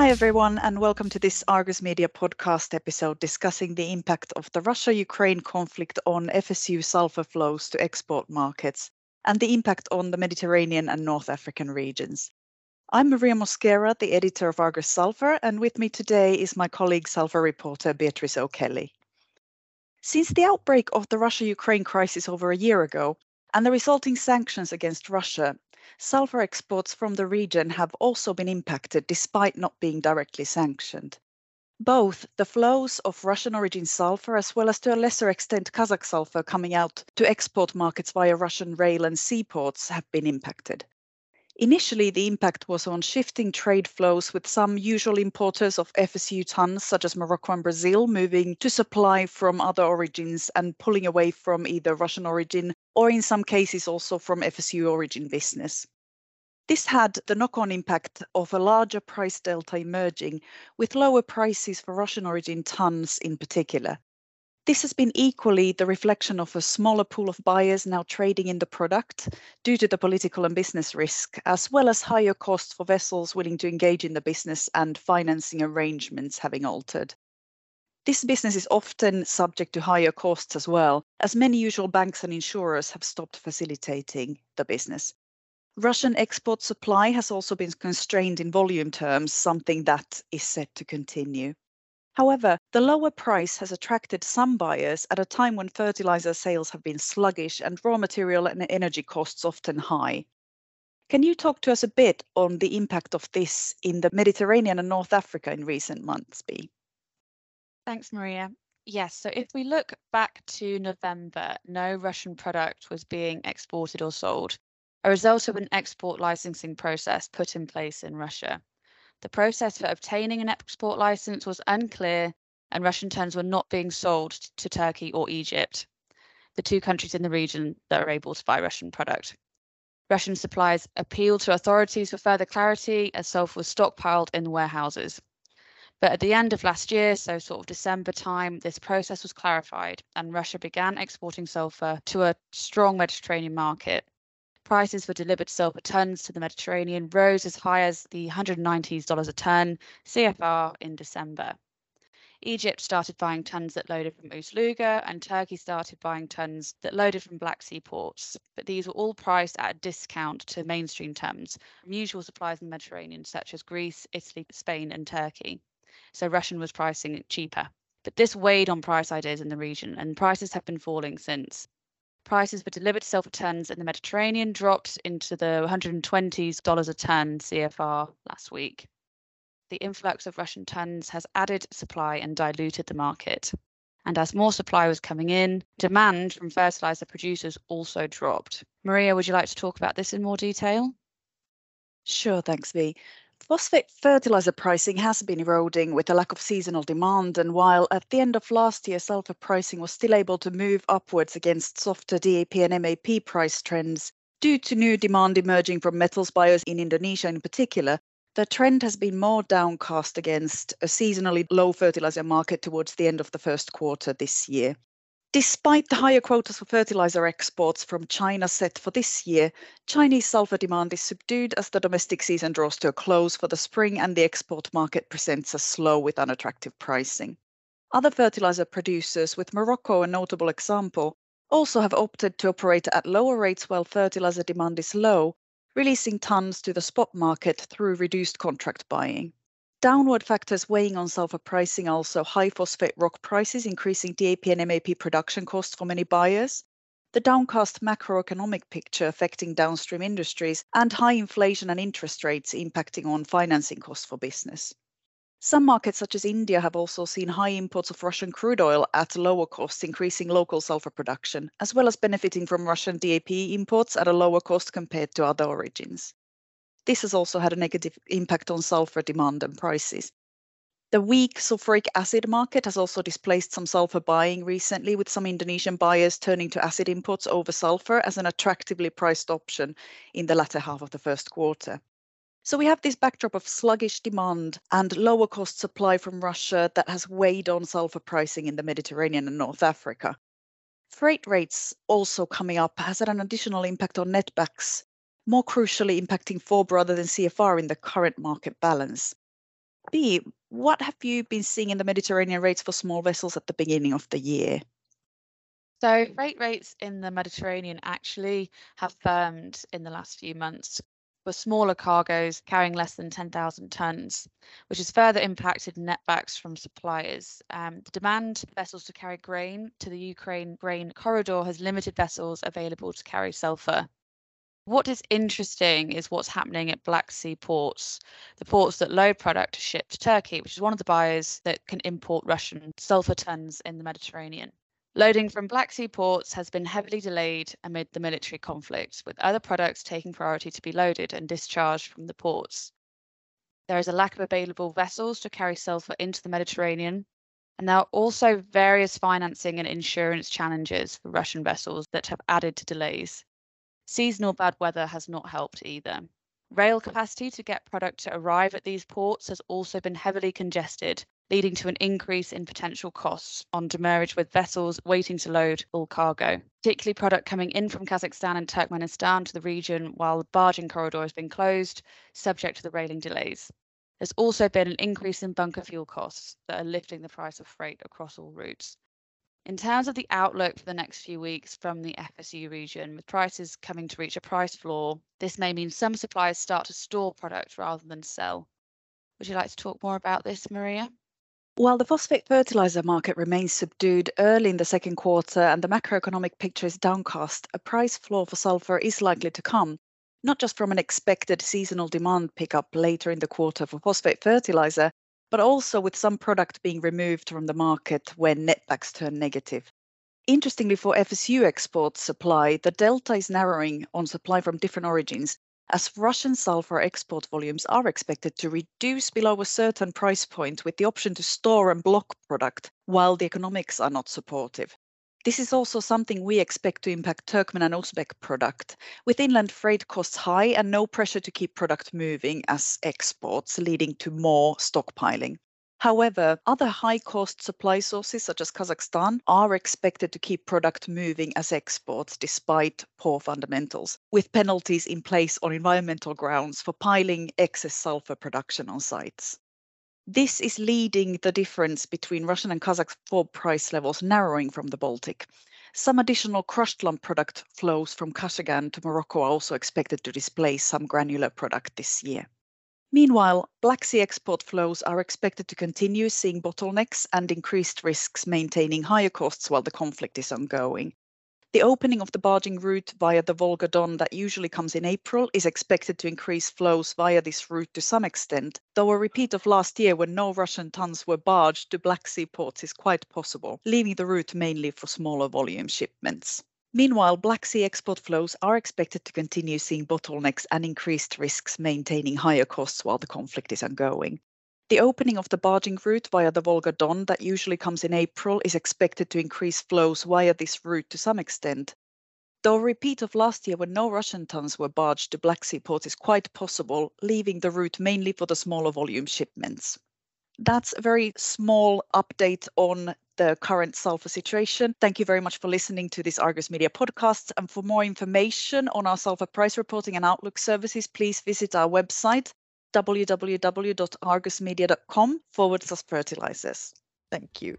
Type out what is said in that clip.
Hi, everyone, and welcome to this Argus Media podcast episode discussing the impact of the Russia Ukraine conflict on FSU sulfur flows to export markets and the impact on the Mediterranean and North African regions. I'm Maria Mosquera, the editor of Argus Sulfur, and with me today is my colleague, sulfur reporter Beatrice O'Kelly. Since the outbreak of the Russia Ukraine crisis over a year ago and the resulting sanctions against Russia, sulfur exports from the region have also been impacted despite not being directly sanctioned. Both the flows of Russian origin sulfur as well as to a lesser extent Kazakh sulfur coming out to export markets via Russian rail and seaports have been impacted. Initially, the impact was on shifting trade flows with some usual importers of FSU tons, such as Morocco and Brazil, moving to supply from other origins and pulling away from either Russian origin or, in some cases, also from FSU origin business. This had the knock on impact of a larger price delta emerging, with lower prices for Russian origin tons in particular. This has been equally the reflection of a smaller pool of buyers now trading in the product due to the political and business risk, as well as higher costs for vessels willing to engage in the business and financing arrangements having altered. This business is often subject to higher costs as well, as many usual banks and insurers have stopped facilitating the business. Russian export supply has also been constrained in volume terms, something that is set to continue. However, the lower price has attracted some buyers at a time when fertilizer sales have been sluggish and raw material and energy costs often high. Can you talk to us a bit on the impact of this in the Mediterranean and North Africa in recent months, Bea? Thanks, Maria. Yes, so if we look back to November, no Russian product was being exported or sold, a result of an export licensing process put in place in Russia. The process for obtaining an export license was unclear, and Russian tons were not being sold to Turkey or Egypt, the two countries in the region that are able to buy Russian product. Russian suppliers appealed to authorities for further clarity as sulfur was stockpiled in warehouses. But at the end of last year, so sort of December time, this process was clarified and Russia began exporting sulfur to a strong Mediterranean market prices for delivered sulfur tons to the Mediterranean rose as high as the $190 a ton CFR in December. Egypt started buying tons that loaded from Ust-Luga, and Turkey started buying tons that loaded from Black Sea ports. But these were all priced at a discount to mainstream tons from usual suppliers in the Mediterranean, such as Greece, Italy, Spain, and Turkey. So Russian was pricing it cheaper. But this weighed on price ideas in the region, and prices have been falling since prices for delivered sulfur tons in the Mediterranean dropped into the 120s dollars a ton CFR last week. The influx of Russian tons has added supply and diluted the market. And as more supply was coming in, demand from fertilizer producers also dropped. Maria, would you like to talk about this in more detail? Sure, thanks, Bea. Phosphate fertilizer pricing has been eroding with a lack of seasonal demand, and while at the end of last year sulfur pricing was still able to move upwards against softer DAP and MAP price trends due to new demand emerging from metals buyers in Indonesia in particular, the trend has been more downcast against a seasonally low fertilizer market towards the end of the first quarter this year. Despite the higher quotas for fertilizer exports from China set for this year, Chinese sulfur demand is subdued as the domestic season draws to a close for the spring and the export market presents a slow with unattractive pricing. Other fertilizer producers, with Morocco a notable example, also have opted to operate at lower rates while fertilizer demand is low, releasing tons to the spot market through reduced contract buying. Downward factors weighing on sulfur pricing are also high phosphate rock prices, increasing DAP and MAP production costs for many buyers, the downcast macroeconomic picture affecting downstream industries, and high inflation and interest rates impacting on financing costs for business. Some markets, such as India, have also seen high imports of Russian crude oil at lower costs, increasing local sulfur production, as well as benefiting from Russian DAP imports at a lower cost compared to other origins. This has also had a negative impact on sulfur demand and prices. The weak sulfuric acid market has also displaced some sulfur buying recently, with some Indonesian buyers turning to acid imports over sulfur as an attractively priced option in the latter half of the first quarter. So we have this backdrop of sluggish demand and lower cost supply from Russia that has weighed on sulfur pricing in the Mediterranean and North Africa. Freight rates also coming up has had an additional impact on netbacks more crucially impacting FOB rather than CFR in the current market balance. Bea, what have you been seeing in the Mediterranean rates for small vessels at the beginning of the year? So, freight rates in the Mediterranean actually have firmed in the last few months for smaller cargoes carrying less than 10,000 tonnes, which has further impacted netbacks from suppliers. Um, the demand for vessels to carry grain to the Ukraine grain corridor has limited vessels available to carry sulphur. What is interesting is what's happening at Black Sea ports, the ports that load product to ship to Turkey, which is one of the buyers that can import Russian sulphur tons in the Mediterranean. Loading from Black Sea ports has been heavily delayed amid the military conflict, with other products taking priority to be loaded and discharged from the ports. There is a lack of available vessels to carry sulphur into the Mediterranean, and there are also various financing and insurance challenges for Russian vessels that have added to delays. Seasonal bad weather has not helped either. Rail capacity to get product to arrive at these ports has also been heavily congested, leading to an increase in potential costs on demurrage with vessels waiting to load full cargo, particularly product coming in from Kazakhstan and Turkmenistan to the region while the barging corridor has been closed, subject to the railing delays. There's also been an increase in bunker fuel costs that are lifting the price of freight across all routes. In terms of the outlook for the next few weeks from the FSU region, with prices coming to reach a price floor, this may mean some suppliers start to store product rather than sell. Would you like to talk more about this, Maria? While the phosphate fertilizer market remains subdued early in the second quarter and the macroeconomic picture is downcast, a price floor for sulfur is likely to come, not just from an expected seasonal demand pickup later in the quarter for phosphate fertilizer, but also with some product being removed from the market when netbacks turn negative. Interestingly, for FSU export supply, the delta is narrowing on supply from different origins, as Russian sulfur export volumes are expected to reduce below a certain price point with the option to store and block product while the economics are not supportive. This is also something we expect to impact Turkmen and Uzbek product, with inland freight costs high and no pressure to keep product moving as exports, leading to more stockpiling. However, other high-cost supply sources, such as Kazakhstan, are expected to keep product moving as exports despite poor fundamentals, with penalties in place on environmental grounds for piling excess sulfur production on sites. This is leading the difference between Russian and Kazakh FOB price levels narrowing from the Baltic. Some additional crushed lump product flows from Kashagan to Morocco are also expected to displace some granular product this year. Meanwhile, Black Sea export flows are expected to continue seeing bottlenecks and increased risks maintaining higher costs while the conflict is ongoing. The opening of the barging route via the Volga Don that usually comes in April is expected to increase flows via this route to some extent, though a repeat of last year when no Russian tons were barged to Black Sea ports is quite possible, leaving the route mainly for smaller volume shipments. Meanwhile, Black Sea export flows are expected to continue seeing bottlenecks and increased risks maintaining higher costs while the conflict is ongoing. The opening of the barging route via the Volga Don that usually comes in April is expected to increase flows via this route to some extent. Though a repeat of last year when no Russian tons were barged to Black Sea ports is quite possible, leaving the route mainly for the smaller volume shipments. That's a very small update on the current sulfur situation. Thank you very much for listening to this Argus Media podcast. And for more information on our sulfur price reporting and outlook services, please visit our website www.argusmedia.com forward slash fertilizers. Thank you.